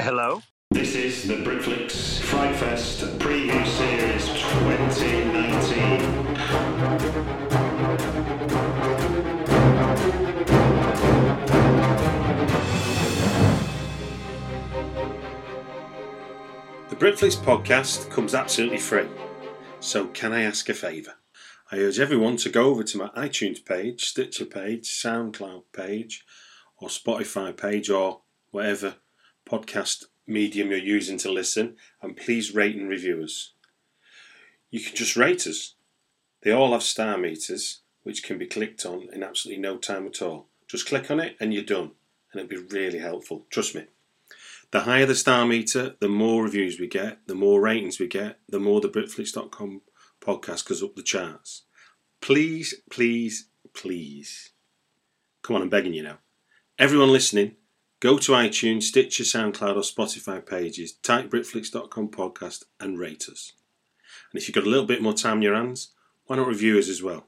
Hello. This is the Britflicks Fright Fest Preview Series 2019. The Britflicks podcast comes absolutely free. So, can I ask a favour? I urge everyone to go over to my iTunes page, Stitcher page, SoundCloud page, or Spotify page, or whatever podcast medium you're using to listen, and please rate and review us. You can just rate us. They all have star meters, which can be clicked on in absolutely no time at all. Just click on it and you're done, and it'll be really helpful. Trust me. The higher the star meter, the more reviews we get, the more ratings we get, the more the Britflicks.com podcast goes up the charts. Please, please, please. Come on, I'm begging you now. Everyone listening, go to iTunes, Stitcher, SoundCloud, or Spotify pages, type Britflicks.com podcast, and rate us. And if you've got a little bit more time in your hands, why not review us as well?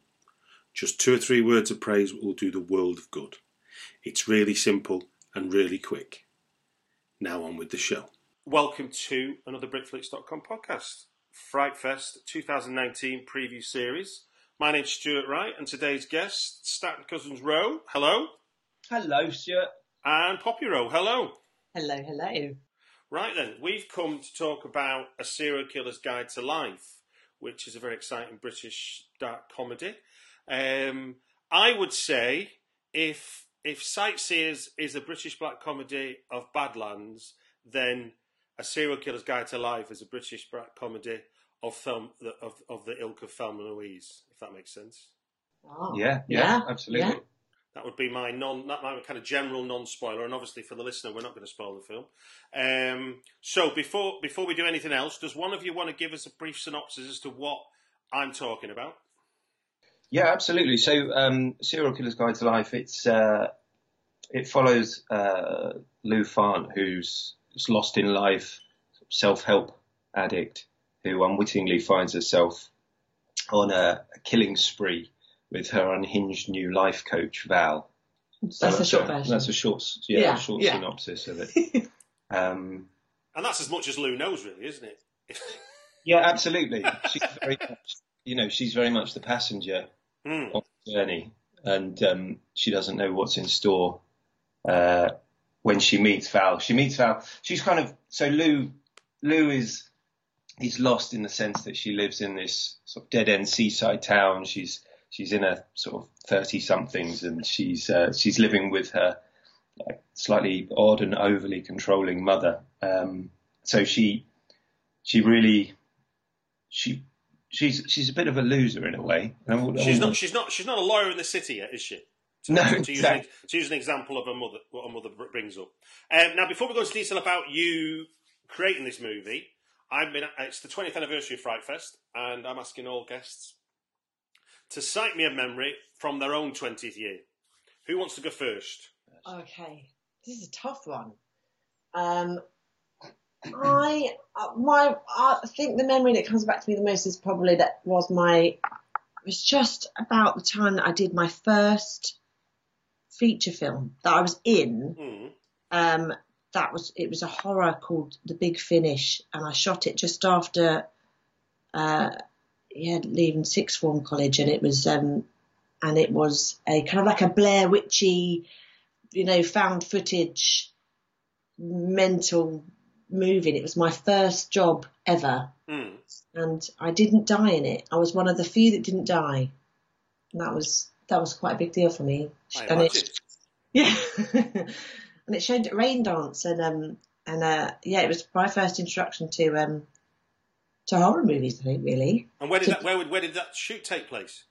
Just two or three words of praise will do the world of good. It's really simple and really quick. Now on with the show. Welcome to another Britflicks.com podcast, Fright Fest 2019 preview series. My name's Stuart Wright, and today's guest, Staten Cousins Roe. Hello. Hello, Stuart. And Poppy Roe. Hello. Hello, hello. Right then, we've come to talk about A Serial Killer's Guide to Life, which is a very exciting British dark comedy. Um, I would say if if Sightseers is a British black comedy of Badlands, then A Serial Killer's Guide to Life is a British black comedy of film of of the ilk of Thelma and Louise, if that makes sense. Oh, Yeah, yeah, absolutely. yeah. That would be my non, that my kind of general non-spoiler, and obviously for the listener, we're not going to spoil the film. Um, so before before we do anything else, does one of you want to give us a brief synopsis as to what I'm talking about? Yeah, absolutely. So, um, Serial Killer's Guide to Life, it's, uh, it follows, uh, Lou Fant, who's lost in life, self-help addict, who unwittingly finds herself on a, a killing spree with her unhinged new life coach, Val. So That's a short version. That's a short, yeah, Yeah, a short yeah. synopsis of it. um, And that's as much as Lou knows, really, isn't it? yeah, absolutely. She's very much, you know, she's very much the passenger Hmm. on the journey, and um, she doesn't know what's in store uh, when she meets Val. She meets Val. She's kind of so Lou. Lou is is lost in the sense that she lives in this sort of dead end seaside town. She's she's in her sort of thirty somethings, and she's uh, she's living with her like, slightly odd and overly controlling mother. Um, so she she really she she's she's a bit of a loser in a way. She's wouldn't- She's not. She's not a lawyer in the city yet, is she? To, No, to, use an, exactly. to use an example of a mother, what a mother brings up. Um, now, before we go into detail about you creating this movie, I've been. It's the 20th anniversary of Fright Fest, and I'm asking all guests to cite me a memory from their own 20th year. Who wants to go first? Okay, this is a tough one. Um, I uh, my I think the memory that comes back to me the most is probably that was my. It was just about the time that I did my first feature film that I was in. Hmm. Um, that was it was a horror called The Big Finish, and I shot it just after, uh, yeah, leaving sixth form college, and it was um, and it was a kind of like a Blair Witchy, you know, found footage, mental movie. It was my first job ever, Mm. and I didn't die in it. I was one of the few that didn't die, and that was that was quite a big deal for me. And it, yeah, and it showed Raindance, and um, and uh, yeah, it was my first introduction to um, to horror movies. I think really And where did that where, would- where did that shoot take place?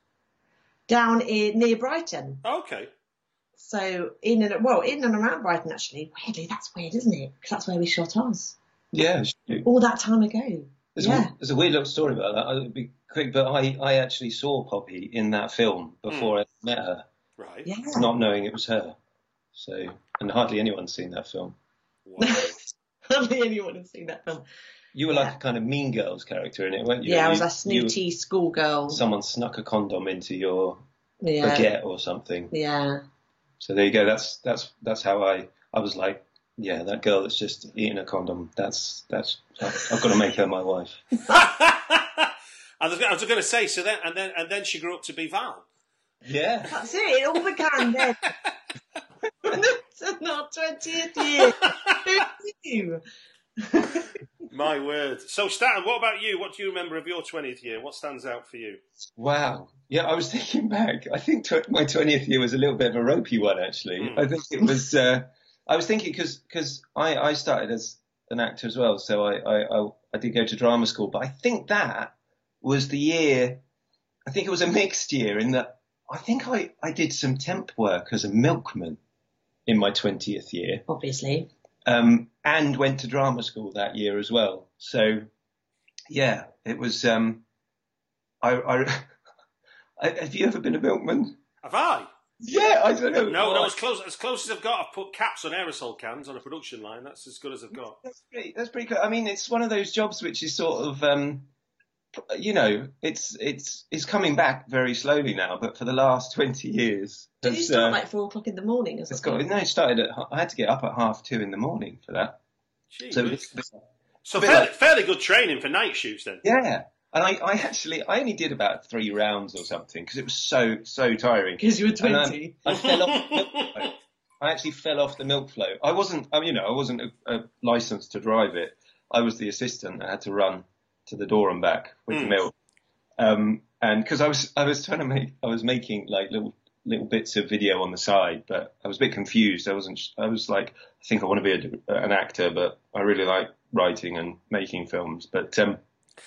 down in near Brighton. Oh, okay. So in and well, in and around Brighton actually. Weirdly, that's weird, isn't it? Because that's where we shot ours Yeah, all that time ago. There's, yeah. a, there's a weird little story about that. I'll be quick, but I, I actually saw Poppy in that film before hmm. I met her, Right. Yeah. not knowing it was her. So, and hardly anyone's seen that film. Wow. Hardly anyone has seen that film. You were like a kind of Mean Girls character in it, weren't you? Yeah, I was a snooty you- schoolgirl. someone snuck a condom into your Yeah. baguette or something. Yeah. So there you go. That's that's that's how I I was like, yeah, that girl that's just eating a condom. That's that's I've got to make her my wife. I was, I was going to say so then and then and then she grew up to be Val. Yeah. That's it. It all began then. it's not 20th year. Who knew? My word. So Stan, what about you? What do you remember of your twentieth year? What stands out for you? Wow. Yeah, I was thinking back. I think tw- my twentieth year was a little bit of a ropey one, actually. Mm. I think it was. Uh, I was thinking because I, I started as an actor as well, so I, I I I did go to drama school, but I think that was the year. I think it was a mixed year in that I think I I did some temp work as a milkman in my twentieth year. Obviously. Um, and went to drama school that year as well. So, yeah, it was. Um, I, I, I have you ever been a milkman? Have I? Yeah, I don't know. No, no. As close as close as I've got, I've put caps on aerosol cans on a production line. That's as good as I've got. That's pretty, that's pretty cool. I mean, it's one of those jobs which is sort of, um, you know, it's it's it's coming back very slowly now, but for the last twenty years, Did you start uh, like four o'clock in the morning or it's something? got no. It started at. I had to get up at half two in the morning for that. So, Jeez. it's- So fairly, like- fairly good training for night shoots then. Yeah. And I, I actually, I only did about three rounds or something because it was so, so tiring. Because you were And, um, 20. I fell off the milk float. I actually fell off the milk float. I wasn't, I mean, you know, I wasn't a, a licensed to drive it. I was the assistant. I had to run to the door and back with the Mm. milk. Um, and because I was, I was trying to make, I was making like little, little bits of video on the side, but I was a bit confused. I wasn't, I was like, I think I want to be a, an actor, but I really like writing and making films. But, um,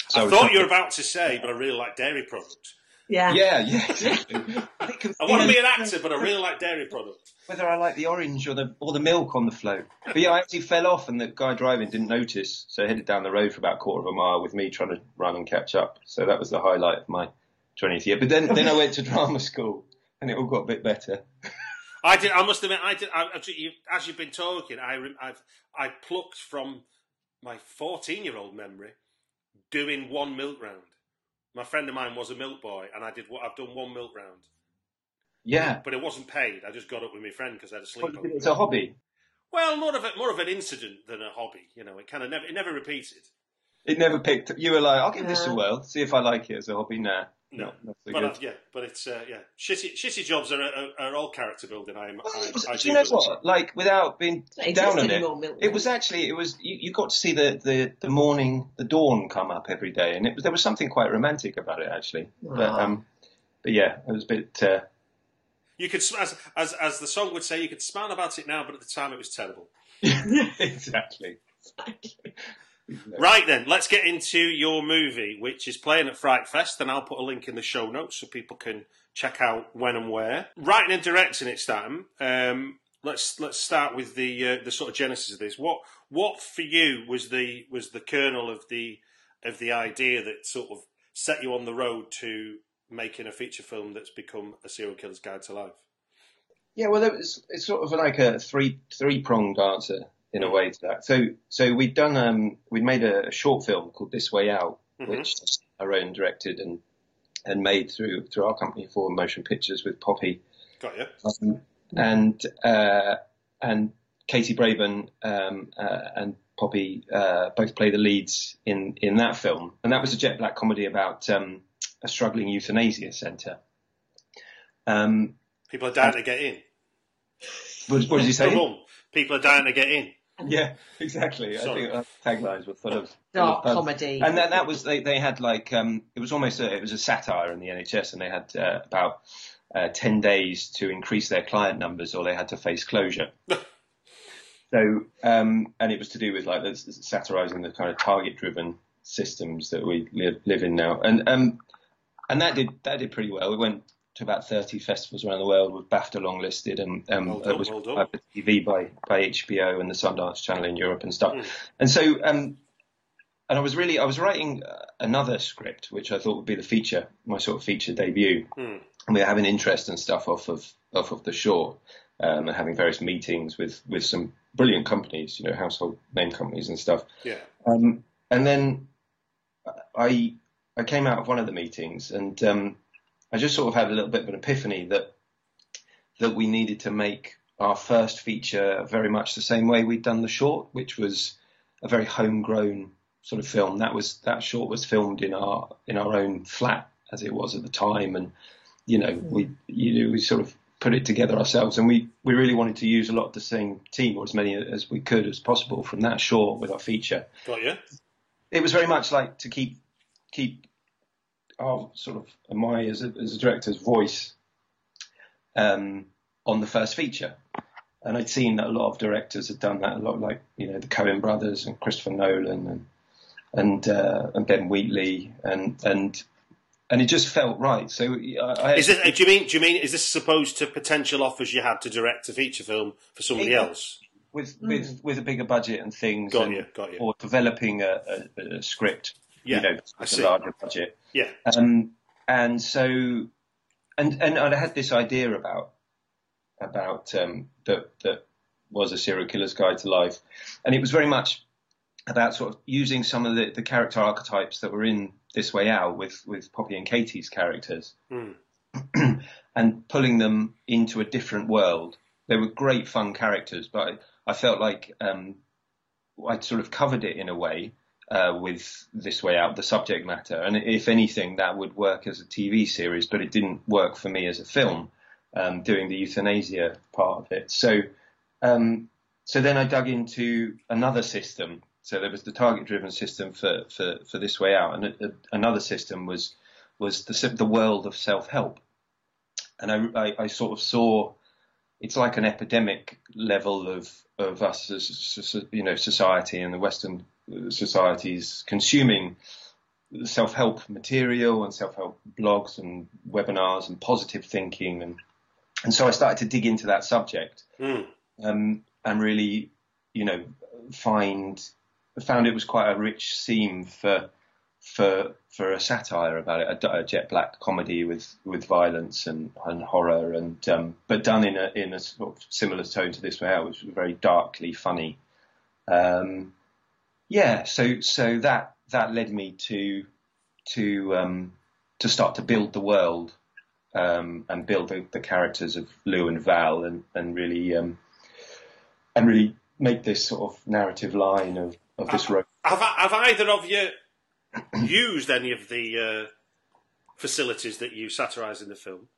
so I was thought you were about to say, but I really like dairy products. Yeah. Yeah, yeah, exactly. I want to be an actor, but I really like dairy products. whether I like the orange or the or the milk on the float. But yeah, I actually fell off, and the guy driving didn't notice, so I headed down the road for about a quarter of a mile with me trying to run and catch up. So that was the highlight of my 20th year. But then then I went to drama school, and it all got a bit better. I did. I must admit, I did. I, I- as you've been talking, I, rem- I've I plucked from my fourteen-year-old memory doing one milk round. My friend of mine was a milk boy, and I did. what I've done one milk round, Yeah, but it wasn't paid. I just got up with my friend because I had a sleepover. it's a hobby. Well, more of a more of an incident than a hobby. You know, it kind of never it never repeated. It never picked. You were like, I'll give this a whirl, see if I like it as a hobby. Nah, No, not, not but uh, yeah, but it's uh, yeah, shitty shitty jobs are, are, are all character building. I, Well, I, was- I do you know believe. what? Like, without being Doesn't down on it, anymore, it was actually it was you, you got to see the, the, the morning, the dawn come up every day, and it was there was something quite romantic about it actually. But um, but yeah, it was a bit. Uh, You could, as, as as the song would say, you could smile about it now, but at the time it was terrible. exactly. Right then, let's get into your movie, which is playing at Fright Fest, and I'll put a link in the show notes so people can check out when and where. Writing and directing it, Stan. Um, let's let's start with the uh, the sort of genesis of this. What what for you was the was the kernel of the of the idea that sort of set you on the road to making a feature film that's become a serial killer's guide to life? Yeah, well, it was, it's sort of like a three three pronged answer in a way to that. So so we'd done um we'd made a, short film called This Way Out, Mhm. which I wrote and directed and and made through through our company for Motion Pictures with Poppy. Got you? Um, and uh, and Katie Brayben um, uh, and Poppy uh, both play the leads in in that film, and that was a jet black comedy about um, a struggling euthanasia centre. Um, People are dying to get in. what, what did you say? People are dying to get in. Yeah, exactly. Sorry. I think uh, taglines were full of full Dark of comedy. and that, that was they, they had like um, it was almost a, it was a satire in the NHS, and they had uh, about uh, ten days to increase their client numbers, or they had to face closure. so, um, and it was to do with like satirising the kind of target-driven systems that we live, live in now, and um, and that did that did pretty well. We went to about 30 festivals around the world with BAFTA longlisted and um, Well done, it was well TV by, by HBO and the Sundance Channel in Europe and stuff. Mm. And so, um, and I was really, I was writing uh, another script, which I thought would be the feature, my sort of feature debut. Mm. And we were having interest and stuff off of, off of the shore, um, and having various meetings with, with some brilliant companies, you know, household name companies and stuff. Yeah. Um, and then I I came out of one of the meetings and um, I just sort of had a little bit of an epiphany that that we needed to make our first feature very much the same way we'd done the short, which was a very homegrown sort of film. That was that short was filmed in our in our own flat as it was at the time, and you know we you know, we sort of put it together ourselves, and we we really wanted to use a lot of the same team or as many as we could as possible from that short with our feature Got you? it was very much like to keep keep our sort of my as a, as a director's voice um, on the first feature. And I'd seen that a lot of directors had done that, a lot like you know the Coen brothers and Christopher Nolan and and uh, and Ben Wheatley and and and it just felt right. So I, I Is this, do you mean? Do you mean? Is this supposed to potential offers you had to direct a feature film for somebody else? with with with a bigger budget and things, Got and, you, got you. or developing a, a, a script, Yeah, you know, I see. a larger budget. Yeah. Um, and so, and and I had this idea about about um, that that was a serial killer's guide to life, and it was very much about sort of using some of the, the character archetypes that were in This Way Out with with Poppy and Katie's characters, Mm. and pulling them into a different world. They were great fun characters, but I, I felt like um, I'd sort of covered it in a way uh, with This Way Out, the subject matter. And if anything, that would work as a TV series, but it didn't work for me as a film, um, doing the euthanasia part of it. So, um, so then I dug into another system. So there was the target-driven system for, for, for This Way Out, and a, a, another system was was the the world of self-help. And I, I, I sort of saw it's like an epidemic level of of us as you know society and the Western societies consuming self-help material and self-help blogs and webinars and positive thinking and and so I started to dig into that subject Mm. um, and really you know find found it was quite a rich seam for for for a satire about it, a, a jet black comedy with with violence and, and horror, and um, but done in a in a sort of similar tone to this way out, which was very darkly funny. Um, yeah, so so that that led me to to um, to start to build the world um, and build the, the characters of Lou and Val, and and really um, and really make this sort of narrative line of of this road. Have, have either of you used any of the uh, facilities that you satirise in the film?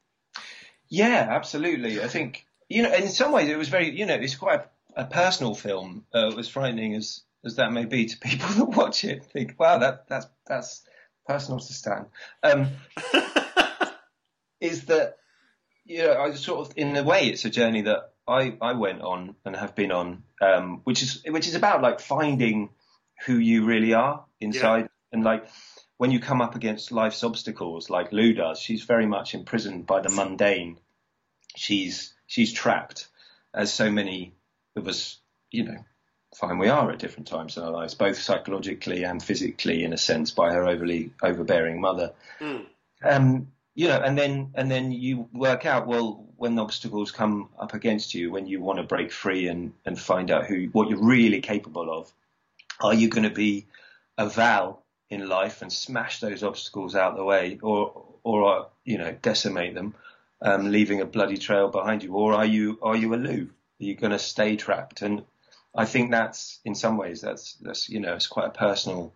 Yeah, absolutely. I think you know, in some ways, it was very you know, it's quite a, a personal film. Uh, as frightening as as that may be to people that watch it, think, wow, that that's that's personal to Stan. Um, is that you know, I sort of in a way, it's a journey that I I went on and have been on, um, which is which is about like finding who you really are inside and like when you come up against life's obstacles like Lou does, she's very much imprisoned by the mundane. She's she's trapped, as so many of us, you know, find we are at different times in our lives, both psychologically and physically, in a sense, by her overly overbearing mother. Mm. Um, you know, and then and then you work out well when obstacles come up against you, when you want to break free and and find out who what you're really capable of. Are you going to be a Val in life and smash those obstacles out the way, or or uh, you know decimate them, um, leaving a bloody trail behind you, or are you are you a Lou? Are you going to stay trapped? And I think that's in some ways that's that's you know it's quite a personal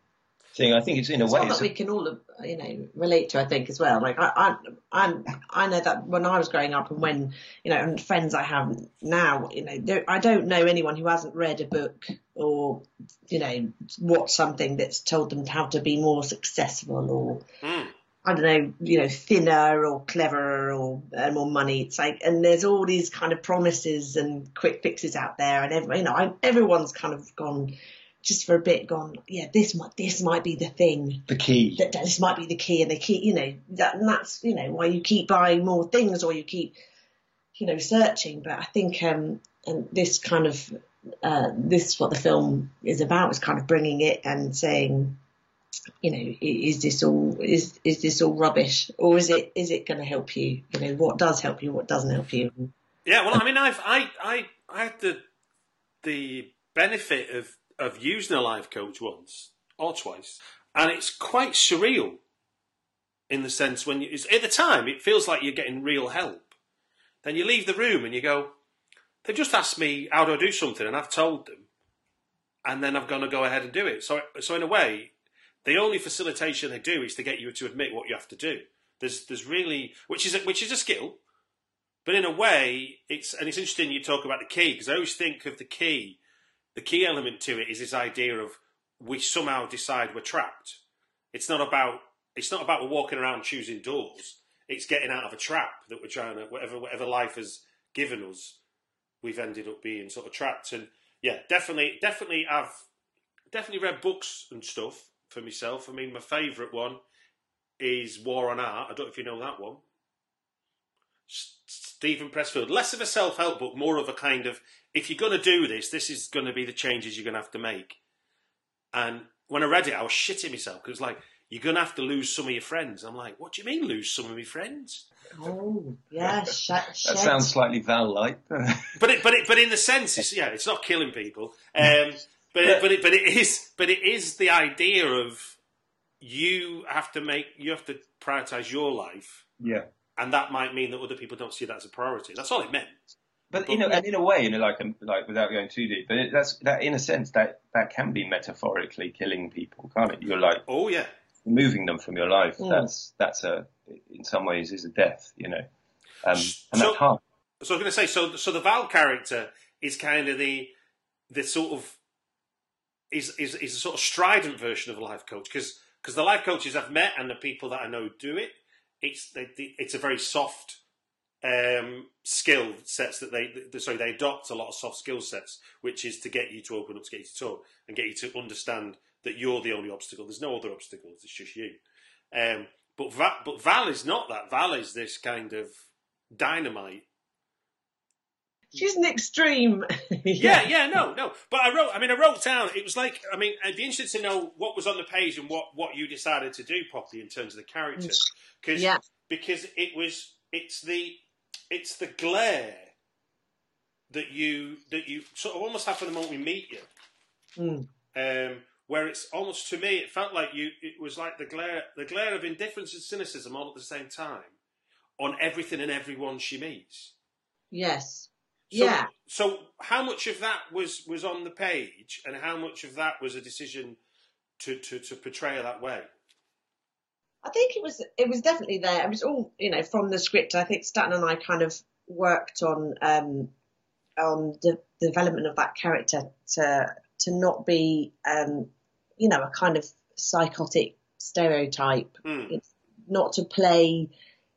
thing. I think it's in a It's way. one It's that we can all, you know, relate to. I think as well. Like I, I, I'm, I know that when I was growing up, and when you know, and friends I have now, you know, there- I don't know anyone who hasn't read a book or, you know, watched something that's told them how to be more successful or. Mm. I don't know, you know, thinner or cleverer or earn more money. It's like, and there's all these kind of promises and quick fixes out there, and every, you know, I, everyone's kind of gone just for a bit, gone, yeah, this might, this might be the thing the key. that that this might be the key and the key, you know, that, and that's, you know, why you keep buying more things or you keep, you know, searching. But I think, um, and this kind of, uh, this is what the film is about, is kind of bringing it and saying, you know, is this all, is, is this all rubbish or is it, is it going to help you? You know, what does help you, what doesn't help you? Yeah, well, I mean, I've I I I had the the benefit of of using a life coach once or twice, and it's quite surreal in the sense when you, at the time it feels like you're getting real help. Then you leave the room and you go, they've just asked me how do I do something, and I've told them, and then I've going to go ahead and do it. So so in a way, the only facilitation they do is to get you to admit what you have to do. There's there's really which is a, which is a skill. But in a way, it's and it's interesting you talk about the key because I always think of the key. The key element to it is this idea of we somehow decide we're trapped. It's not about it's not about walking around choosing doors. It's getting out of a trap that we're trying to whatever whatever life has given us. We've ended up being sort of trapped, and yeah, definitely, definitely, I've definitely read books and stuff for myself. I mean, my favourite one is War of Art. I don't know if you know that one. S- Steven Pressfield. Less of a self help book, more of a kind of if you're going to do this, this is going to be the changes you're going to have to make. And when I read it, I was shitting myself because it's like you're going to have to lose some of your friends. I'm like, what do you mean lose some of my friends? Oh, yeah, sh- That sounds slightly Val-like. But it, but it, but in the sense, it's, yeah, it's not killing people. Um, but it, but it, but it is, but it is the idea of you have to make, you have to prioritize your life, yeah. and that might mean that other people don't see that as a priority. That's all it meant. But you know, and in a way, you know, like um, like without going too deep, but it, that's that in a sense that that can be metaphorically killing people, can't it? You're like Oh yeah, removing them from your life. Mm. That's that's a in some ways is a death, you know, um, and So- that's hard. So I was going to say, so so the Val character is kind of the the sort of is is is a sort of strident version of a life coach because because the life coaches I've met and the people that I know do it, it's they, they- it's a very soft um, skill sets that they, they sorry they adopt a lot of soft skill sets, which is to get you to open up, to get you to talk, and get you to understand that you're the only obstacle. There's no other obstacles. It's just you. Um, but Val, but Val is not that. Val is this kind of dynamite She's an extreme. Yeah, yeah, no, no. But I wrote. I mean, I wrote down. It was like. I mean, I'd be interested to know what was on the page and what what you decided to do properly in terms of the character, because Yeah. because it was. It's the it's the glare that you that you sort of almost have from the moment we meet you. Mm. Um, where it's almost to me, it felt like you. It was like the glare, the glare of indifference and cynicism all at the same time on everything and everyone she meets. Yes. So, yeah. So, how much of that was was on the page, and how much of that was a decision to to, to portray her that way? I think it was it was definitely there. It was all you know from the script. I think Staten and I kind of worked on um, on the development of that character to to not be um, you know a kind of psychotic stereotype, Hmm. not to play.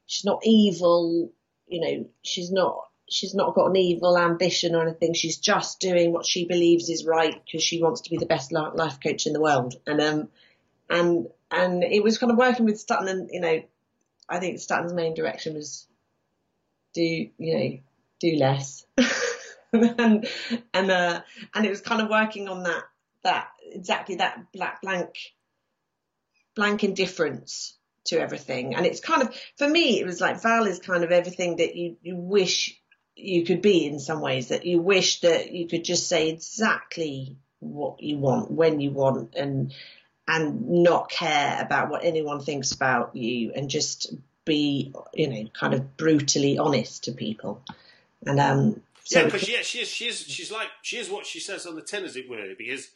She's not evil. You know, she's not. She's not got an evil ambition or anything. She's just doing what she believes is right because she wants to be the best life coach in the world. And um, and and it was kind of working with Staten and you know I think Staten's main direction was do you know do less and and uh and it was kind of working on that that exactly that black blank blank indifference to everything and it's kind of for me it was like Val is kind of everything that you you wish you could be in some ways that you wish that you could just say exactly what you want when you want and and not care about what anyone thinks about you and just be, you know, kind of brutally honest to people. And um, so yeah, because yeah, she is, she is, she's like she is what she says on the tin, as it were. Because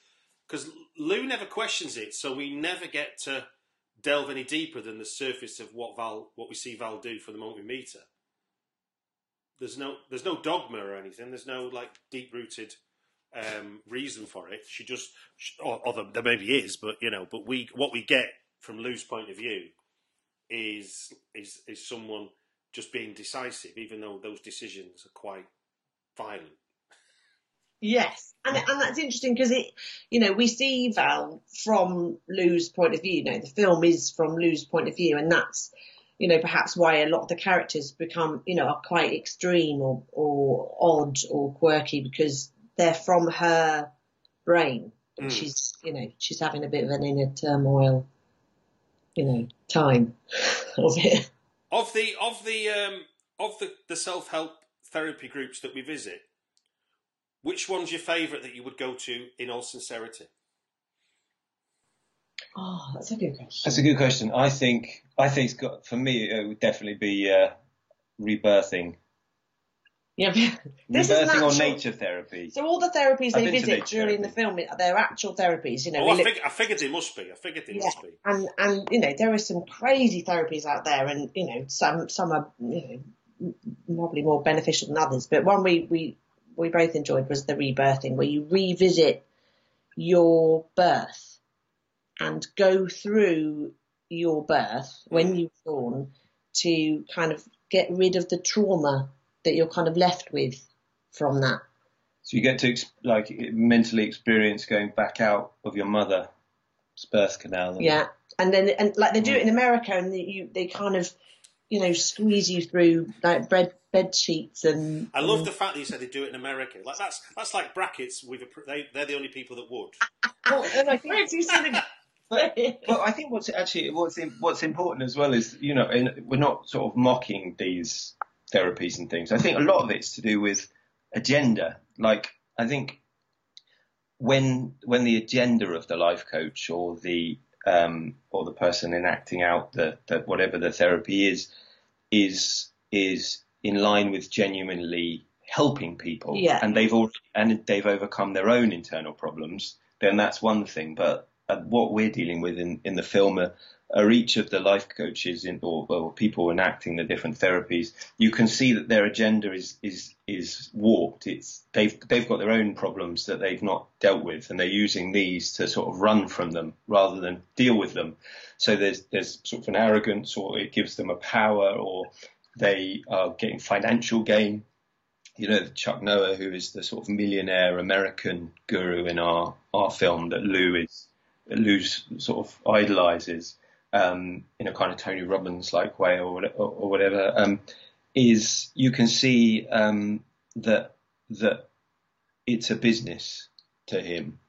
because Lou never questions it, so we never get to delve any deeper than the surface of what Val, what we see Val do for the moment we meet her. There's no, there's no dogma or anything. There's no like deep rooted um, reason for it. She just, or, or there maybe is, but you know, but we, what we get from Lou's point of view is is is someone just being decisive, even though those decisions are quite violent. Yes, and and that's interesting because it, you know, we see Val from Lou's point of view. You know, the film is from Lou's point of view, and that's, you know, perhaps why a lot of the characters become, you know, are quite extreme or or odd or quirky because they're from her brain. Mm. She's, you know, she's having a bit of an inner turmoil, you know, time of it. Of the of the um, of the, the self help therapy groups that we visit, which one's your favourite that you would go to in all sincerity? Oh, that's a good question. That's a good question. I think I think it's got for me it would definitely be uh, rebirthing, Yeah, this is rebirthing or nature therapy. So all the therapies they visit nature during the therapy. film, they're actual therapies. You know, Oh, I, look- fig- I figured it must be. I figured it Yeah. must be. and and you know there are some crazy therapies out there, and you know some some are you know probably more beneficial than others. But one we we we both enjoyed was the rebirthing, where you revisit your birth and go through your birth when mm. you were born to kind of get rid of the trauma that you're kind of left with from that. So you get to ex- like mentally experience going back out of your mother's birth canal. and- Yeah, and then and like they do it in mm. America, and they, you they kind of you know squeeze you through like bed bed sheets and. I love the fact that you said they do it in America. Like that's that's like brackets. With a, they they're the only people that would. Oh, and I think you said it- But, but I think what's actually what's what's important as well is you know we're not sort of mocking these therapies and things. I think a lot of it's to do with agenda. Like I think when when the agenda of the life coach or the um, or the person enacting out the, the whatever the therapy is is is in line with genuinely helping people Yeah. and they've all and they've overcome their own internal problems then that's one thing but uh, what we're dealing with in, in the film are, are each of the life coaches in, or, or people enacting the different therapies. You can see that their agenda is is is warped. It's they've they've got their own problems that they've not dealt with and they're using these to sort of run from them rather than deal with them. So there's there's sort of an arrogance or it gives them a power or they are getting financial gain. You know, Chuck Noah, who is the sort of millionaire American guru in our, our film that Lou is, Lou sort of idolizes, um, in a kind of Tony Robbins like way or, or, or whatever, um, is you can see, um, that, that it's a business to him,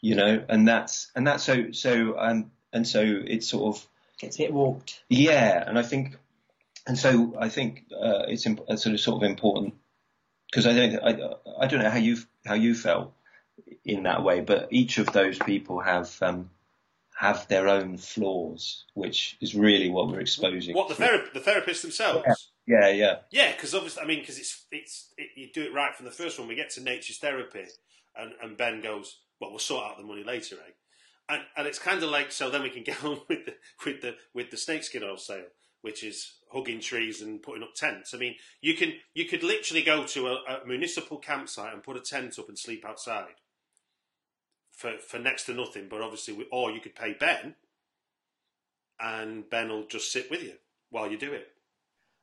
you know, and that's, and that's so, so, um, and so it's sort of, gets a bit warped. yeah, and I think, and so I think uh, it's imp- sort of sort of important because I don't I, I don't know how you how you felt in that way, but each of those people have um, have their own flaws, which is really what we're exposing. What the therap- the therapists themselves. Yeah, yeah, Yeah, because obviously, I mean, because it's it's it, you do it right from the first one. We get to nature's therapy, and, and Ben goes, "Well, we'll sort out the money later, eh?" And and it's kind of like so. Then we can get on with the with the with the snakeskin oil sale, which is hugging trees and putting up tents. I mean, you can you could literally go to a, a municipal campsite and put a tent up and sleep outside for for next to nothing. But obviously, we, or you could pay Ben, and Ben will just sit with you while you do it.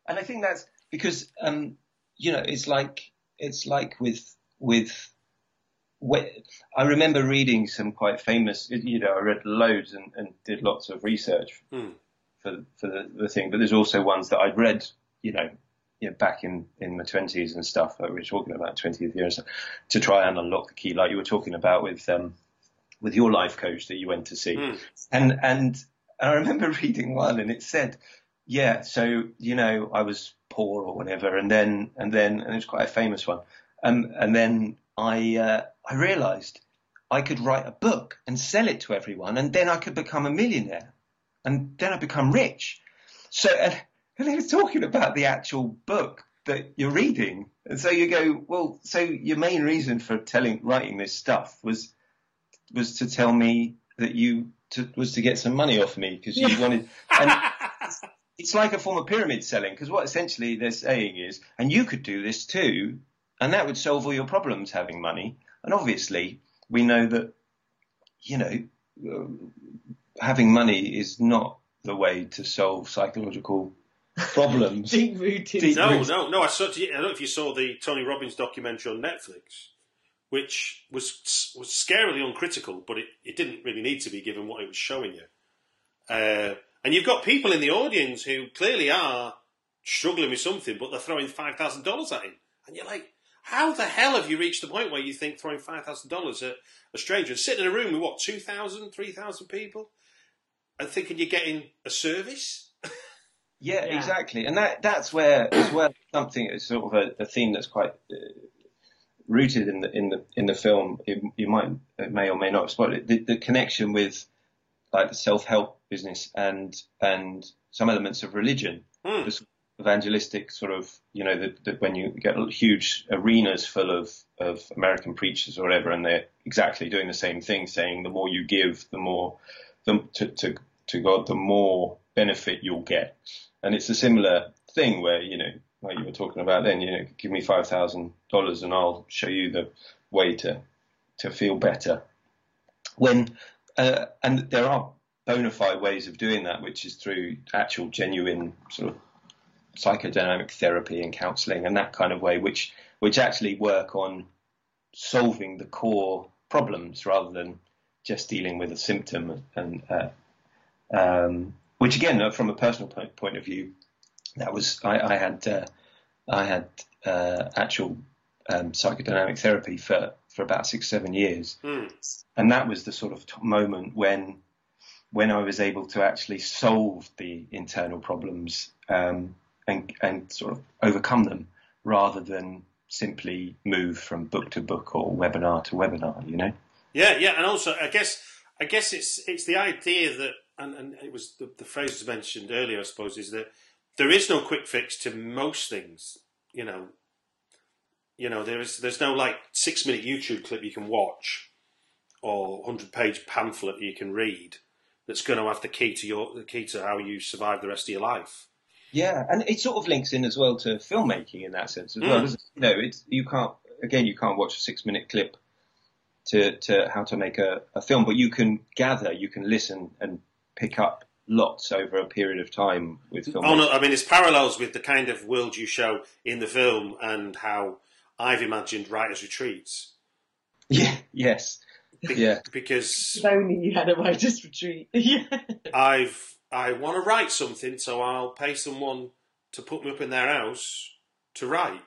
and I think that's because um, you know it's like it's like with with. I remember reading some quite famous, you know, I read loads and, and did lots of research Hmm. for for the, the thing. But there's also ones that I'd read, you know, you know, back in in my twenties and stuff. Like we were talking about twentieth year and stuff, to try and unlock the key, like you were talking about with um with your life coach that you went to see, Hmm. and and I remember reading one and it said, yeah, so you know, I was poor or whatever, and then and then and it's quite a famous one, um, and then I uh, I realised I could write a book and sell it to everyone, and then I could become a millionaire and then I become rich. So, and, and he was talking about the actual book that you're reading. And so you go, well, so your main reason for telling, writing this stuff was was to tell me that you to, was to get some money off me because you Yeah. wanted. And it's like a form of pyramid selling because what essentially they're saying is, and you could do this too, and that would solve all your problems having money. And obviously, we know that you know uh, having money is not the way to solve psychological problems. Deep rooted. No, no, no. I, saw, I don't know if you saw the Tony Robbins documentary on Netflix, which was was scarily uncritical, but it, it didn't really need to be given what it was showing you. Uh, and you've got people in the audience who clearly are struggling with something, but they're throwing five thousand dollars at him, and you're like, how the hell have you reached the point where you think throwing five thousand dollars at a stranger and sitting in a room with what 2,000, 3,000 people, and thinking you're getting a service? Yeah, Yeah. exactly, and that that's where as well something is sort of a, a theme that's quite uh, rooted in the in the in the film. It, you might it may or may not have spotted it. The, the connection with like the self help business and and some elements of religion, hmm. of evangelistic sort of you know that that when you get huge arenas full of of American preachers or whatever, and they're exactly doing the same thing, saying the more you give, the more the, to, to to God, the more benefit you'll get. And it's a similar thing where, you know, like you were talking about then, you know, give me five thousand dollars and I'll show you the way to to feel better. When uh, and there are bona fide ways of doing that, which is through actual genuine sort of psychodynamic therapy and counselling and that kind of way, which which actually work on solving the core problems rather than just dealing with a symptom and uh, um, which again, from a personal point, point of view, that was I, I had uh, I had uh, actual um, psychodynamic therapy for for about six seven years, Hmm. and that was the sort of t- moment when when I was able to actually solve the internal problems um, and and sort of overcome them rather than simply move from book to book or webinar to webinar. You know. Yeah, yeah, and also I guess I guess it's it's the idea that and, and it was the, the phrase was mentioned earlier, I suppose, is that there is no quick fix to most things. You know, you know there is there's no like six minute YouTube clip you can watch or hundred page pamphlet you can read that's going to have the key to your the key to how you survive the rest of your life. Yeah, and it sort of links in as well to filmmaking in that sense as well. Mm. Doesn't it? You know, it's you can't again you can't watch a six minute clip to to how to make a, a film, but you can gather, you can listen and pick up lots over a period of time with film. Oh no, I mean it's parallels with the kind of world you show in the film and how I've imagined writers' retreats. Yeah. Yes. Be- Yeah. because If only you had a writer's retreat. yeah. I've I want to write something, so I'll pay someone to put me up in their house to write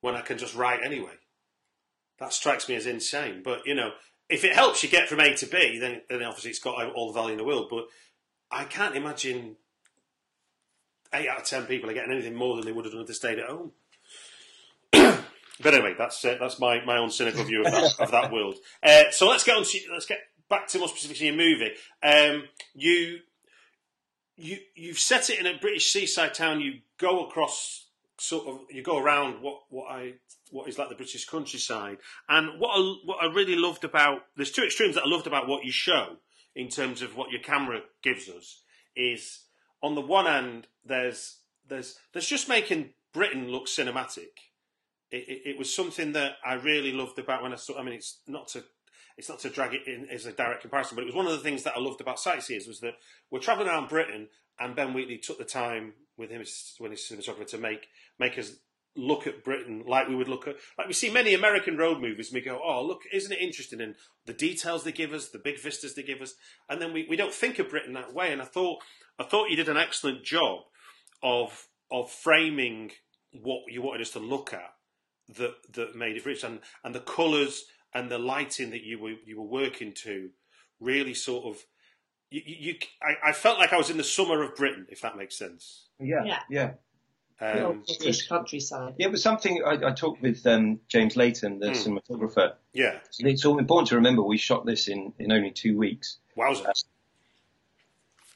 when I can just write anyway. That strikes me as insane. But you know, if it helps you get from A to B, then then obviously it's got all the value in the world. But I can't imagine eight out of ten people are getting anything more than they would have done if they stayed at home. but anyway, that's uh, that's my, my own cynical view of that, of that world. Uh, so let's get on. To, let's get back to more specifically your movie. Um, you you you've set it in a British seaside town. You go across sort of you go around what what I what is like the British countryside. And what I, what I really loved about there's two extremes that I loved about what you show in terms of what your camera gives us is on the one hand there's there's there's just making Britain look cinematic. It, it, it was something that I really loved about when I saw. I mean, it's not to it's not to drag it in as a direct comparison, but it was one of the things that I loved about Sightseers was that we're travelling around Britain, and Ben Wheatley took the time with him when he's cinematographer to make make us look at Britain like we would look at like we see many American road movies. And we go, oh look, isn't it interesting? And the details they give us, the big vistas they give us, and then we, we don't think of Britain that way. And I thought I thought you did an excellent job of of framing what you wanted us to look at that that made it rich and and the colours and the lighting that you were you were working to really sort of you, you, you I, I felt like I was in the summer of Britain if that makes sense Yeah. Yeah. Yeah. The um, old British countryside. Yeah, it was something I, I talked with um, James Layton, the Hmm. cinematographer. yeah It's all important to remember we shot this in, in only two weeks. wowza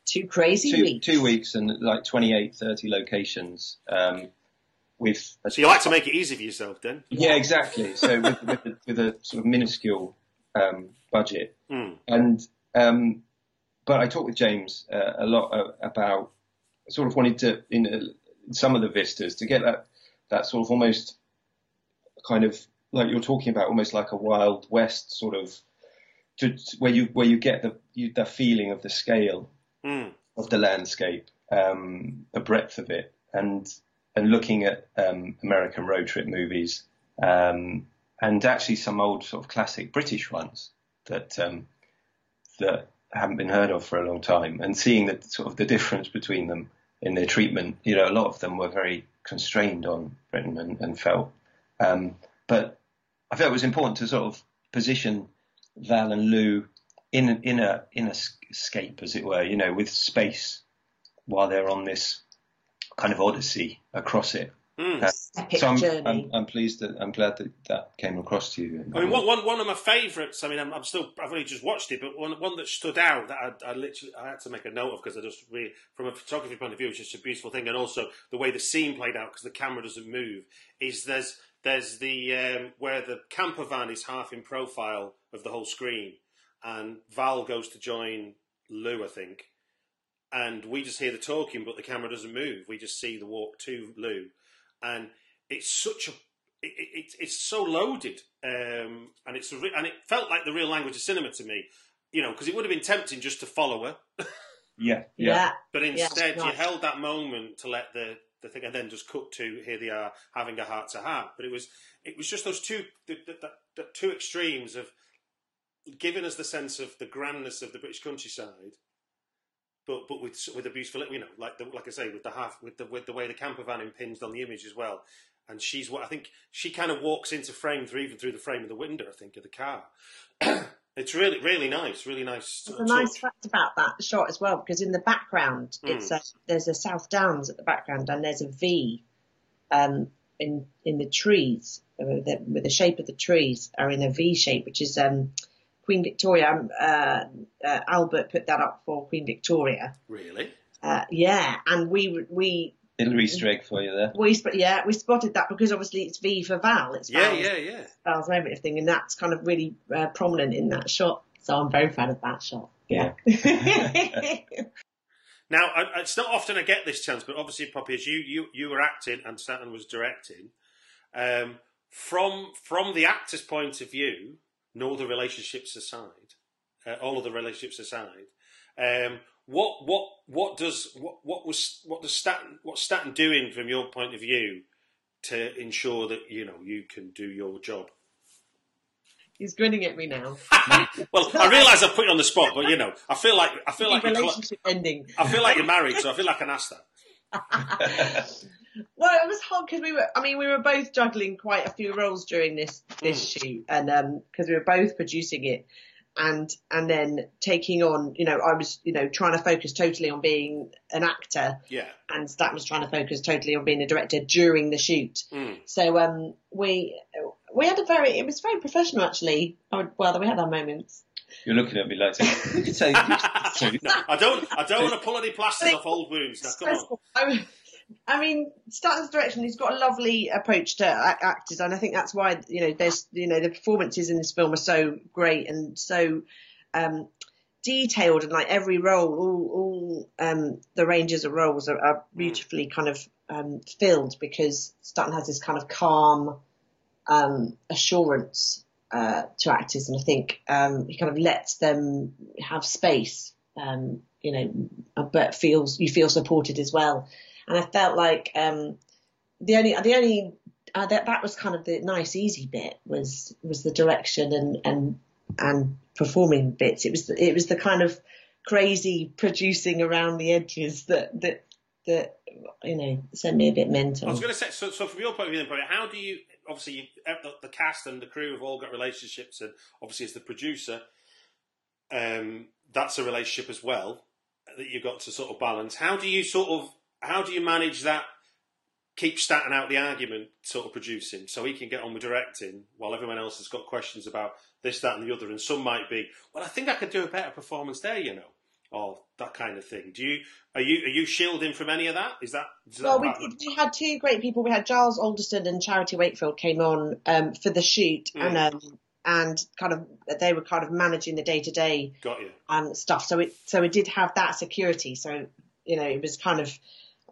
Two crazy Two, weeks. two weeks and like 28, 30 locations. Um, with a, so you like to make it easy for yourself then yeah, exactly. So with, with, a, with a sort of minuscule um, budget. Mm. And um, but I talked with James uh, a lot uh, about sort of wanted to in, uh, in some of the vistas to get that that sort of almost kind of like you're talking about, almost like a wild west sort of to, where you where you get the you, the feeling of the scale Mm. of the landscape, um, the breadth of it, and and looking at um, American road trip movies, um, and actually some old sort of classic British ones that um, that haven't been heard of for a long time, and seeing the sort of the difference between them in their treatment. You know, a lot of them were very constrained on Britain and, and felt, um, but I felt it was important to sort of position Val and Lou in in a in a escape, as it were, you know, with space while they're on this kind of odyssey across it. Mm. Uh, Epic so I'm, journey. I'm, I'm pleased that I'm glad that that came across to you. I mean, one, one, one of my favourites. I mean, I'm, I'm still. I've only just watched it, but one, one that stood out that I, I literally I had to make a note of because I just really, from a photography point of view, it's just a beautiful thing, and also the way the scene played out because the camera doesn't move. Is there's there's the um, where the camper van is half in profile of the whole screen, and Val goes to join Lou, I think, and we just hear the talking, but the camera doesn't move. We just see the walk to Lou, and it's such a it, it, it's so loaded, um, and it's a re- and it felt like the real language of cinema to me, you know, because it would have been tempting just to follow her, yeah, yeah, yeah. but instead you held that moment to let the the thing, and then just cut to here they are having a heart to heart. But it was it was just those two the, the, the, the two extremes of giving us the sense of the grandness of the British countryside. But, but with with a beautiful you know like the, like I say with the half with the with the way the camper van impinged on the image as well, and she's what I think she kind of walks into frame through even through the frame of the window I think of the car. it's really really nice, really nice. There's a nice fact about that shot as well because in the background Mm. it's a, there's a South Downs at the background and there's a V um, in in the trees uh, the, the shape of the trees are in a V shape which is um, Queen Victoria um, uh, uh, Albert put that up for Queen Victoria really. uh, yeah and we we little Easter egg for you there. we sp- yeah we spotted that because obviously it's V for Val it's Yeah, Val's, yeah, yeah. Val's name and everything and that's kind of really uh, prominent in that shot so I'm very proud of that shot Yeah. Now, I, it's not often I get this chance, but obviously, Poppy, as you you, you were acting and Staten was directing, um, from from the actor's point of view, nor the relationships aside, uh, all of the relationships aside, um, what what what does what what was what does Staten what's Staten doing from your point of view to ensure that you know you can do your job? He's grinning at me now. Well, I realise I've put you on the spot, but you know, I feel like I feel like you're, cl- relationship ending. I feel like you're married, so I feel like I can ask that. Well, it was hard because we were. I mean, we were both juggling quite a few roles during this this shoot, and because we were both producing it, and and then taking on. You know, I was you know trying to focus totally on being an actor, Yeah. and Stat was trying to focus totally on being a director during the shoot. Mm. So um, we we had a very. It was very professional actually. I would- Well, we had our moments. You're looking at me like you could say. You could say No, I don't. I don't want to pull any plasters off old wounds. Now, come on. I, mean, Staten's direction, he's got a lovely approach to actors, and I think that's why you know there's you know the performances in this film are so great and so um, detailed, and like every role, all all um, the ranges of roles are, are beautifully kind of um, filled because Stanton has this kind of calm um, assurance uh, to actors, and I think um, he kind of lets them have space. Um, you know, but feels you feel supported as well. And I felt like um, the only the only uh, that that was kind of the nice easy bit was was the direction and and and performing bits. It was the, it was the kind of crazy producing around the edges that that that you know sent me a bit mental. I was going to say. So, so from your point of view, how do you? Obviously, you, the, the cast and the crew have all got relationships, and obviously, as the producer, um, that's a relationship as well that you've got to sort of balance. How do you sort of? How do you manage that? Keep starting out the argument, sort of producing, so he can get on with directing, while everyone else has got questions about this, that, and the other. And some might be, well, I think I could do a better performance there, you know, or that kind of thing. Do you are you are you shielding from any of that? Is that? Is that Well, we, we had two great people. We had Giles Alderson and Charity Wakefield came on um, for the shoot, Mm. and um, and kind of they were kind of managing the day to day Got you. um stuff. So it so it did have that security. So you know it was kind of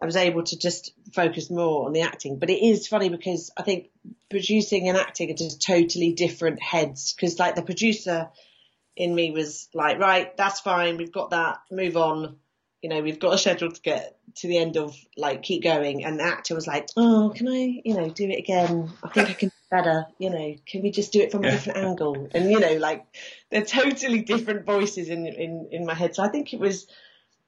I was able to just focus more on the acting. But it is funny because I think producing and acting are just totally different heads. Because like the producer in me was like, right, that's fine, we've got that, move on. You know, we've got a schedule to get to the end of, like, keep going. And the actor was like, oh, can I, you know, do it again? I think I can do better. You know, can we just do it from a different angle? And, you know, like, they're totally different voices in, in, in my head. So I think it was,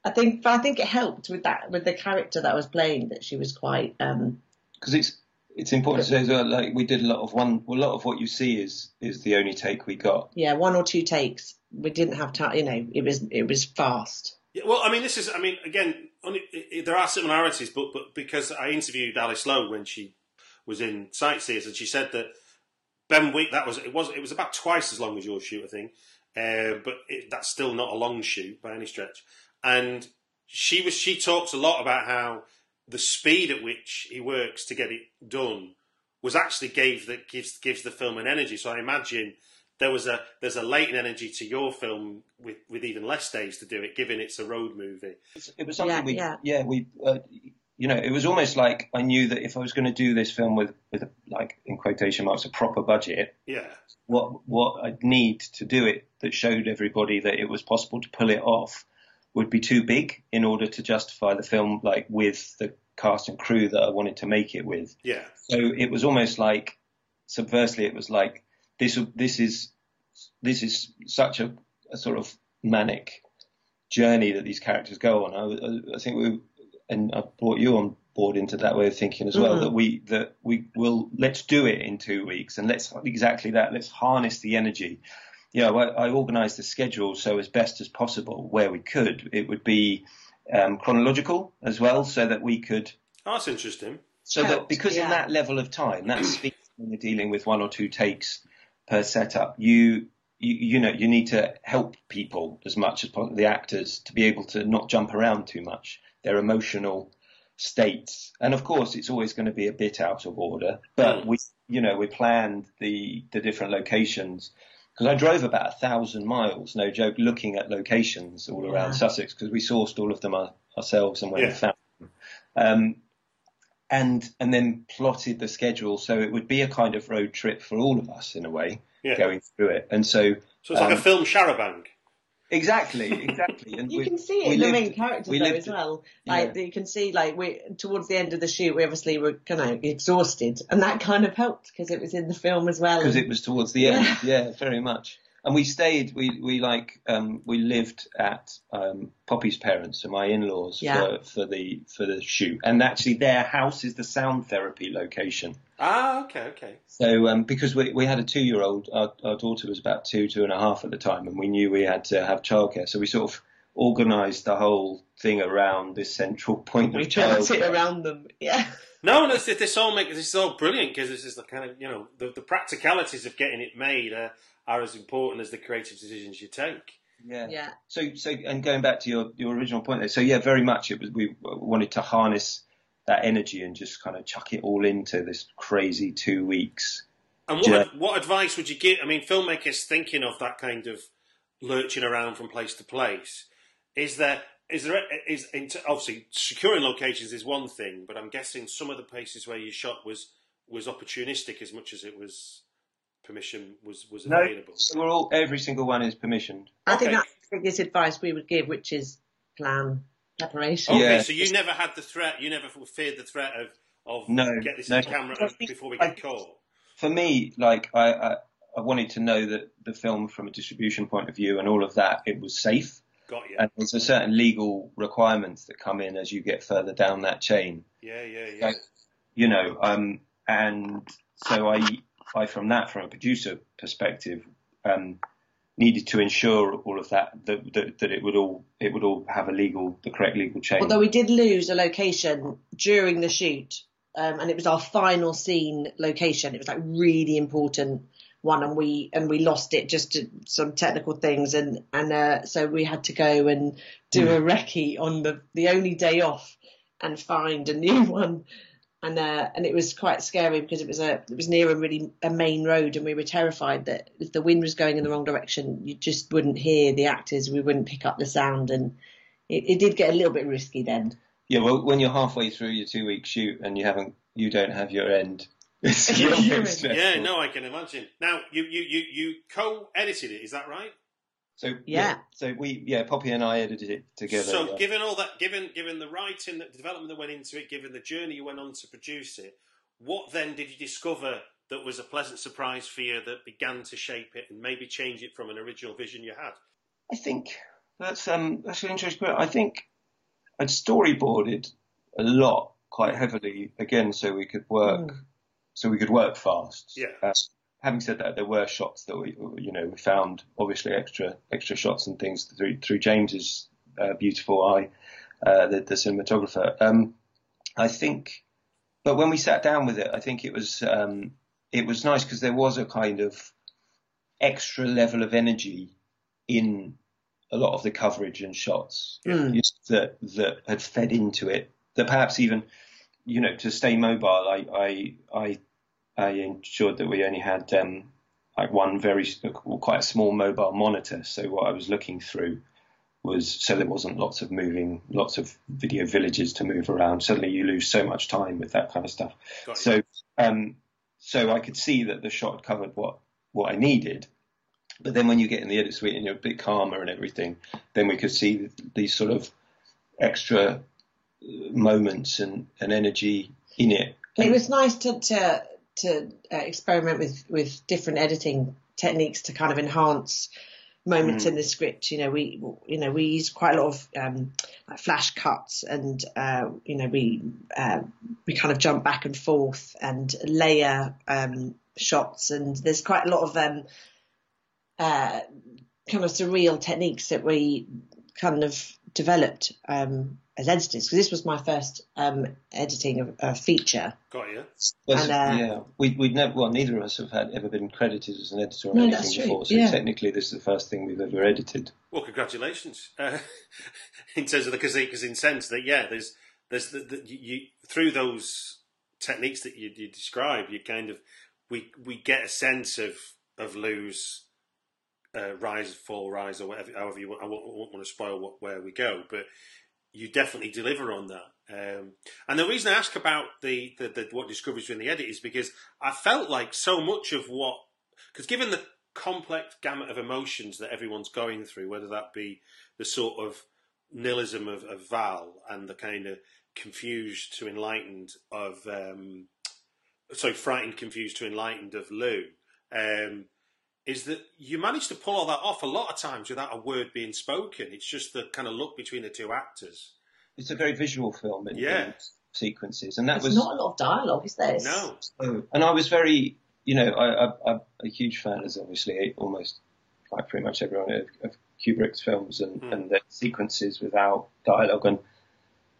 I think, but I think it helped with that, with the character that I was playing, that she was quite, um, because it's it's important to say as well. Like we did a lot of one, a lot of what you see is is the only take we got. yeah, one or two takes. We didn't have time, you know, it was, it was fast. Yeah, well, I mean, this is, I mean, again, only, i i there are similarities, but, but because I interviewed Alice Lowe when she was in Sightseers, and she said that Ben Week, that was, it was, it was about twice as long as your shoot, I think, uh, but it, that's still not a long shoot by any stretch. And she was, she talks a lot about how the speed at which he works to get it done was actually gave that gives gives the film an energy. So I imagine there was a there's a latent energy to your film with, with even less days to do it, given it's a road movie. It was something Yeah, we, yeah. yeah, we, uh, you know, it was almost like I knew that if I was going to do this film with with a, like in quotation marks a proper budget, Yeah, what what I'd need to do it that showed everybody that it was possible to pull it off would be too big in order to justify the film like with the cast and crew that I wanted to make it with. yeah, So it was almost like subversely, it was like this this is this is such a, a sort of manic journey that these characters go on. I, I think we and I brought you on board into that way of thinking as well Mhm. that we that we will let's do it in two weeks and let's exactly that let's harness the energy. You know, I, I organised the schedule so as best as possible where we could. It would be um, chronological as well, so that we could oh, that's interesting. so that Helped, because in that level of time, that speed when you're dealing with one or two takes per setup, you you, you know you need to help people as much as possible, the actors to be able to not jump around too much. Their emotional states, and of course, it's always going to be a bit out of order. But Mm. we, you know, we planned the the different locations because I drove about a thousand miles, no joke, looking at locations all around Yeah. Sussex because we sourced all of them our, ourselves and went Yeah. and found them. Um, and and then plotted the schedule so it would be a kind of road trip for all of us in a way Yeah. going through it. And so So it's like a Um, film Charabanc. Exactly, exactly. And You we- can see it in the main characters we though lived- as well. Like yeah. you can see, like we towards the end of the shoot, we obviously were kind of exhausted, and that kind of helped because it was in the film as well. because and- it was towards the end. Yeah. Yeah, very much. And we stayed. We we like um, we lived at um, Poppy's parents, so my in-laws Yeah. for, for the for the shoot. And actually, their house is the sound therapy location. Ah, okay, okay. So um, because we we had a two-year-old, our, our daughter was about two two and a half at the time, and we knew we had to have childcare. So we sort of organised the whole thing around this central point we of built it around them. Yeah, No, no, this, this all make this is all brilliant because this is the kind of you know the, the practicalities of getting it made are, are as important as the creative decisions you take. Yeah. yeah. So, so, and going back to your, your original point there, so yeah, very much it was, we wanted to harness that energy and just kind of chuck it all into this crazy two weeks. And what, what advice would you give? I mean, filmmakers thinking of that kind of lurching around from place to place. Is there is there is obviously securing locations is one thing, but I'm guessing some of the places where you shot was was opportunistic as much as it was permission was was available. So we're all, every single one is permissioned. I think Okay. that's the biggest advice we would give, which is plan preparation. Okay, Yeah. so you never had the threat. You never feared the threat of of No, get this no. in camera think- before we I- get caught. For me, like I, I, I wanted to know that the film from a distribution point of view and all of that, it was safe. Got you. And there's a certain legal requirements that come in as you get further down that chain. Yeah, yeah, yeah. So, you know, um, and so I, I from that, from a producer perspective, um, needed to ensure all of that, that, that, that it would all, it would all have a legal, the correct legal chain. Although we did lose a location during the shoot, um, and it was our final scene location. It was like really important one, and we and we lost it just to some technical things, and and uh, so we had to go and do a recce on the the only day off and find a new one. And uh, and it was quite scary because it was a it was near a really a main road, and we were terrified that if the wind was going in the wrong direction, you just wouldn't hear the actors, we wouldn't pick up the sound, and it, it did get a little bit risky then. Yeah, well, when you're halfway through your two week shoot and you haven't, you don't have your end. It's a little bit stressful. Yeah, no, I can imagine. Now, you, you, you, you co-edited it, is that right? So Yeah. so we yeah, Poppy and I edited it together. So, yeah. given all that, given given the writing, the development that went into it, given the journey you went on to produce it, what then did you discover that was a pleasant surprise for you that began to shape it and maybe change it from an original vision you had? I think that's um that's an interesting question. I think I'd storyboarded a lot quite heavily again, so we could work, so we could work fast. Yeah. Uh, having said that, there were shots that we, you know, we found obviously extra extra shots and things through through James's uh, beautiful eye, uh, the, the cinematographer. Um, I think, but when we sat down with it, I think it was um, it was nice because there was a kind of extra level of energy in a lot of the coverage and shots Mm. that that had fed into it. That perhaps even, you know, to stay mobile, I I I, I ensured that we only had um, like one very quite a small mobile monitor. So what I was looking through was so there wasn't lots of moving, lots of video villages to move around. Suddenly you lose so much time with that kind of stuff. Got. So um, so I could see that the shot covered what what I needed. But then when you get in the edit suite and you're a bit calmer and everything, then we could see these sort of extra uh, moments and, and energy in it. It was nice to to to uh, experiment with with different editing techniques to kind of enhance moments in the script. You know, we you know we use quite a lot of um, like flash cuts, and uh, you know we uh, we kind of jump back and forth and layer um, shots, and there's quite a lot of um, uh, kind of surreal techniques that we kind of developed um, as editors because this was my first um, editing of a feature. Got you. Well, And, uh, yeah, we, we'd never, well, neither of us have had ever been credited as an editor or No, anything that's true, before. So yeah. technically, this is the first thing we've ever edited. Well, congratulations. Uh, in terms of the because in sense that yeah, there's there's the, the, you through those techniques that you, you describe, you kind of we we get a sense of of Lou's uh, rise, fall, rise, or whatever. However you want. I won't, won't want to spoil what, where we go, but you definitely deliver on that. Um, and the reason I ask about the, the, the what discoveries were in the edit is because I felt like so much of what because given the complex gamut of emotions that everyone's going through, whether that be the sort of nihilism of, of Val and the kind of confused to enlightened of, um, sorry, frightened, confused to enlightened of Lou, um, is that you manage to pull all that off a lot of times without a word being spoken. It's just the kind of look between the two actors. It's a very visual film in, Yeah. sequences, and that There's was not a lot of dialogue, is there? No, and I was very, you know, I, I, I'm a huge fan, as obviously almost like pretty much everyone of, of Kubrick's films and, Mm. and their sequences without dialogue and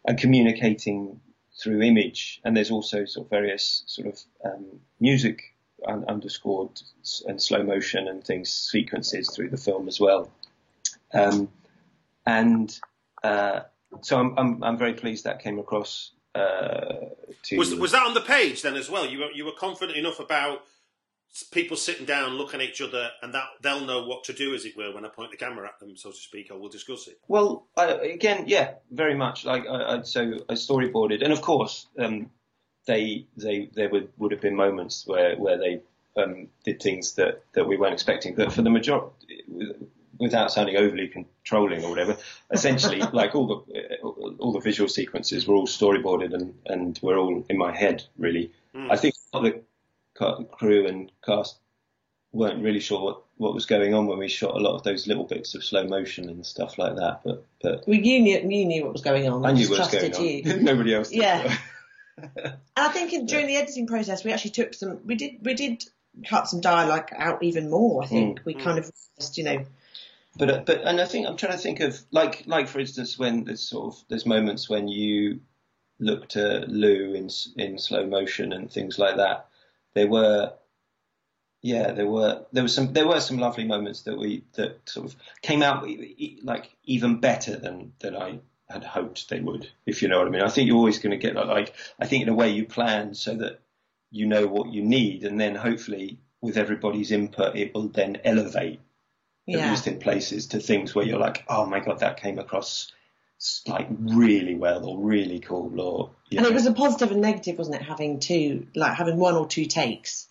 and communicating through image. And there's also sort of various sort of um, music un- underscored and slow motion and things sequences through the film as well. Um, and uh, so I'm, I'm I'm very pleased that came across. Uh, to was was that on the page then as well? You were you were confident enough about people sitting down, looking at each other, and that they'll know what to do, as it were, when I point the camera at them, so to speak, or we'll discuss it. Well, I, again, yeah, very much. Like I, I so I storyboarded, and of course, um, they they there would would have been moments where where they um, did things that that we weren't expecting. But for the majority, without sounding overly controlling or whatever, essentially, like all the all the visual sequences were all storyboarded and and were all in my head. Really, I think the crew and cast weren't really sure what, what was going on when we shot a lot of those little bits of slow motion and stuff like that. But but Well, you knew, you knew what was going on. I knew what was going on. you. Nobody else did. Yeah. And I think in, during the editing process, we actually took some. We did. We did cut some dialogue out even more. I think we kind of, just, you know, But uh, but and I think I'm trying to think of like like for instance when there's sort of there's moments when you look to Lou in in slow motion and things like that. There were yeah there were there was some there were some lovely moments that we that sort of came out like even better than than I had hoped they would, if you know what I mean. I think you're always going to get that, like, I think in a way you plan so that you know what you need and then hopefully with everybody's input, it will then elevate, Yeah. at least in places, to things where you're like, oh my God, that came across like really well or really cool or, And know. it was a positive and negative, wasn't it? Having two, like having one or two takes.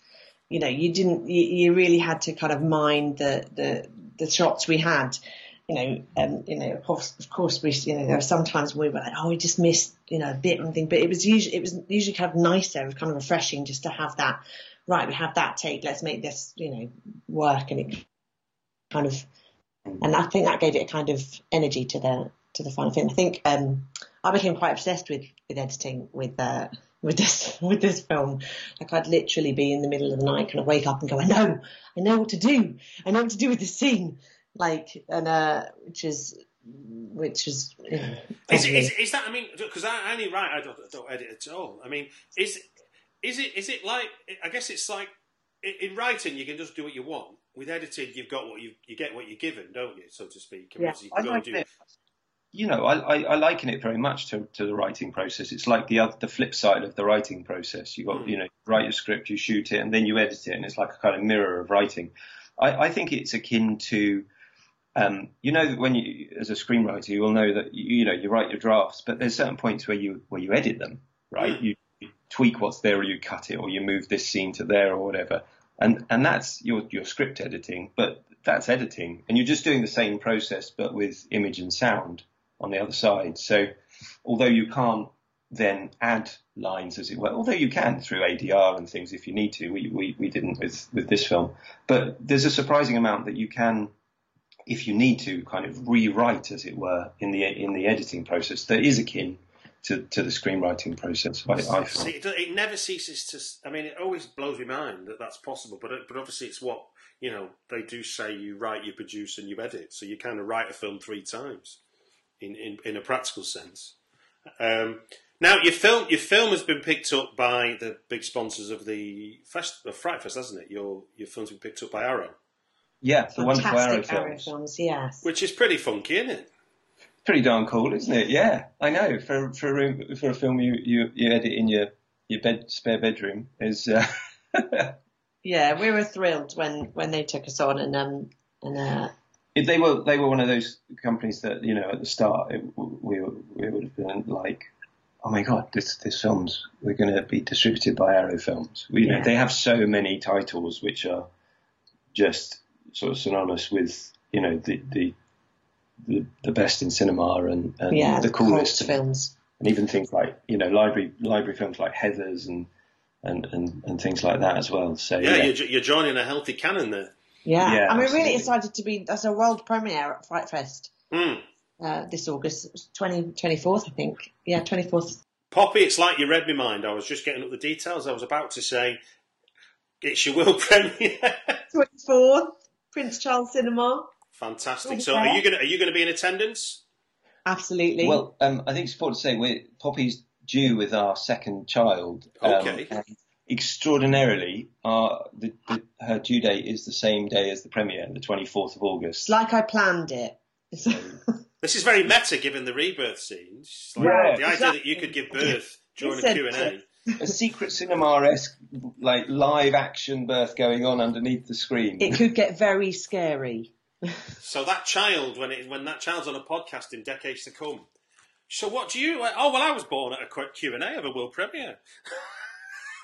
You know, you didn't, you, you really had to kind of mind the, the, the shots we had. You know, um, you know, of course, of course, we, you know, there were sometimes we were like, oh, we just missed, you know, a bit and thing, but it was usually, it was usually kind of nicer, kind of refreshing just to have that, right, we have that take, let's make this, you know, work and it kind of, and I think that gave it a kind of energy to the, to the final thing. I think, um, I became quite obsessed with, with editing with, uh, with this, with this film. Like I'd literally be in the middle of the night, kind of wake up and go, I know, I know what to do. I know what to do with this scene. Like, and, uh, which is, which is, you know, Is, is, is that? I mean, because I only write, I don't, I don't edit at all. I mean, is is it is it like? I guess it's like in, in writing, you can just do what you want. With editing, you've got what you you get what you're given, don't you, so to speak? Yeah, you I go and like do. it. You know, I, I, I liken it very much to, to the writing process. It's like the other, the flip side of the writing process. You got, Mm. you know, write your script, you shoot it, and then you edit it, and it's like a kind of mirror of writing. I, I think it's akin to, um, you know, that when you, as a screenwriter, you will know that you, you know you write your drafts, but there's certain points where you where you edit them, right? Mm. You, you tweak what's there, or you cut it, or you move this scene to there, or whatever, and and that's your your script editing, but that's editing, and you're just doing the same process, but with image and sound on the other side. So, although you can't then add lines, as it were, although you can through ADR and things if you need to, we we, we didn't with with this film, but there's a surprising amount that you can if you need to kind of rewrite, as it were, in the in the editing process that is akin to, to the screenwriting process. I, I. See, it, it never ceases to. I mean, it always blows my mind that that's possible. But but obviously, it's what you know. They do say you write, you produce, and you edit. So you kind of write a film three times, in in, in a practical sense. Um, now your film your film has been picked up by the big sponsors of the fest of Fright Fest, hasn't it? Your your film's been picked up by Arrow, yeah, the wonderful Arrow fantastic Arrow films. films, yes. which is pretty funky, isn't it? Pretty darn cool, isn't it? Yeah, I know. For for a room, for a film you, you, you edit in your your bed spare bedroom is. Uh, Yeah, we were thrilled when, when they took us on and, um, and, uh, If they were they were one of those companies that you know at the start it, we were- we would have been like, oh my god, this this film's we're going to be distributed by Arrow Films. We, you know they have so many titles which are just sort of synonymous with you know the the the, the best in cinema and, and yeah, the coolest films. and even things like you know library library films like Heathers and and and, and things like that as well. So Yeah, yeah, You're, you're joining a healthy canon there. Yeah, Yeah, and we're absolutely. really excited to be. That's a world premiere at Fright Fest Mm. uh, this August, 20, 24th, I think. Yeah, twenty fourth. Poppy, it's like you read my mind. I was just getting up the details. I was about to say, it's your world premiere. Twenty fourth, Prince Charles Cinema. Fantastic. So, are you going to are you going to be in attendance? Absolutely. Well, um, I think it's important to say we're Poppy's due with our second child. um, Okay. and extraordinarily, our the, the, her due date is the same day as the premiere, the 24th of August. it's like I planned it. This is very meta, given the rebirth scenes. Like Yeah, the idea that you could give birth during a said Q and A. a secret cinema-esque, like live action birth going on underneath the screen. it could get very scary. So that child, when it when that child's on a podcast in decades to come. So what do you? Oh well, I was born at a Q and A of a world premiere.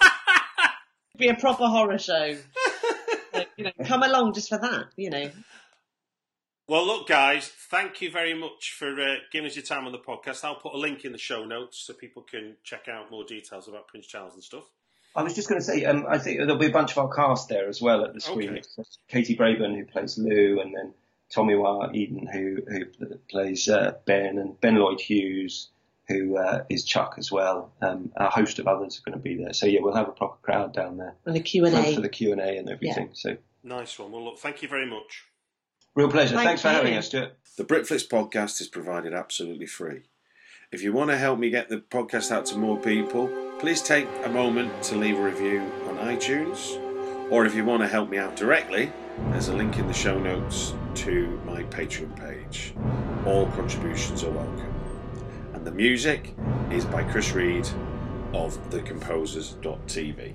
Be a proper horror show. Like, you know, come along just for that. You know. Well, look, guys, thank you very much for uh, giving us your time on the podcast. I'll put a link in the show notes so people can check out more details about Prince Charles and stuff. I was just going to say, um, I think there'll be a bunch of our cast there as well at the screening. Okay. Katie Brayben, who plays Lou, and then Tommy Wah Eden, who who plays uh, Ben, and Ben Lloyd Hughes, who uh, is Chuck as well. Um, a host of others are going to be there. So yeah, we'll have a proper crowd down there And a Q and for, for the Q and A and everything. So Nice one. Well, look, thank you very much. Real pleasure. Thank Thanks for having us, Stuart. The Britflicks podcast is provided absolutely free. If you want to help me get the podcast out to more people, please take a moment to leave a review on iTunes. Or if you want to help me out directly, there's a link in the show notes to my Patreon page. All contributions are welcome. and the music is by Chris Read of thecomposers.tv.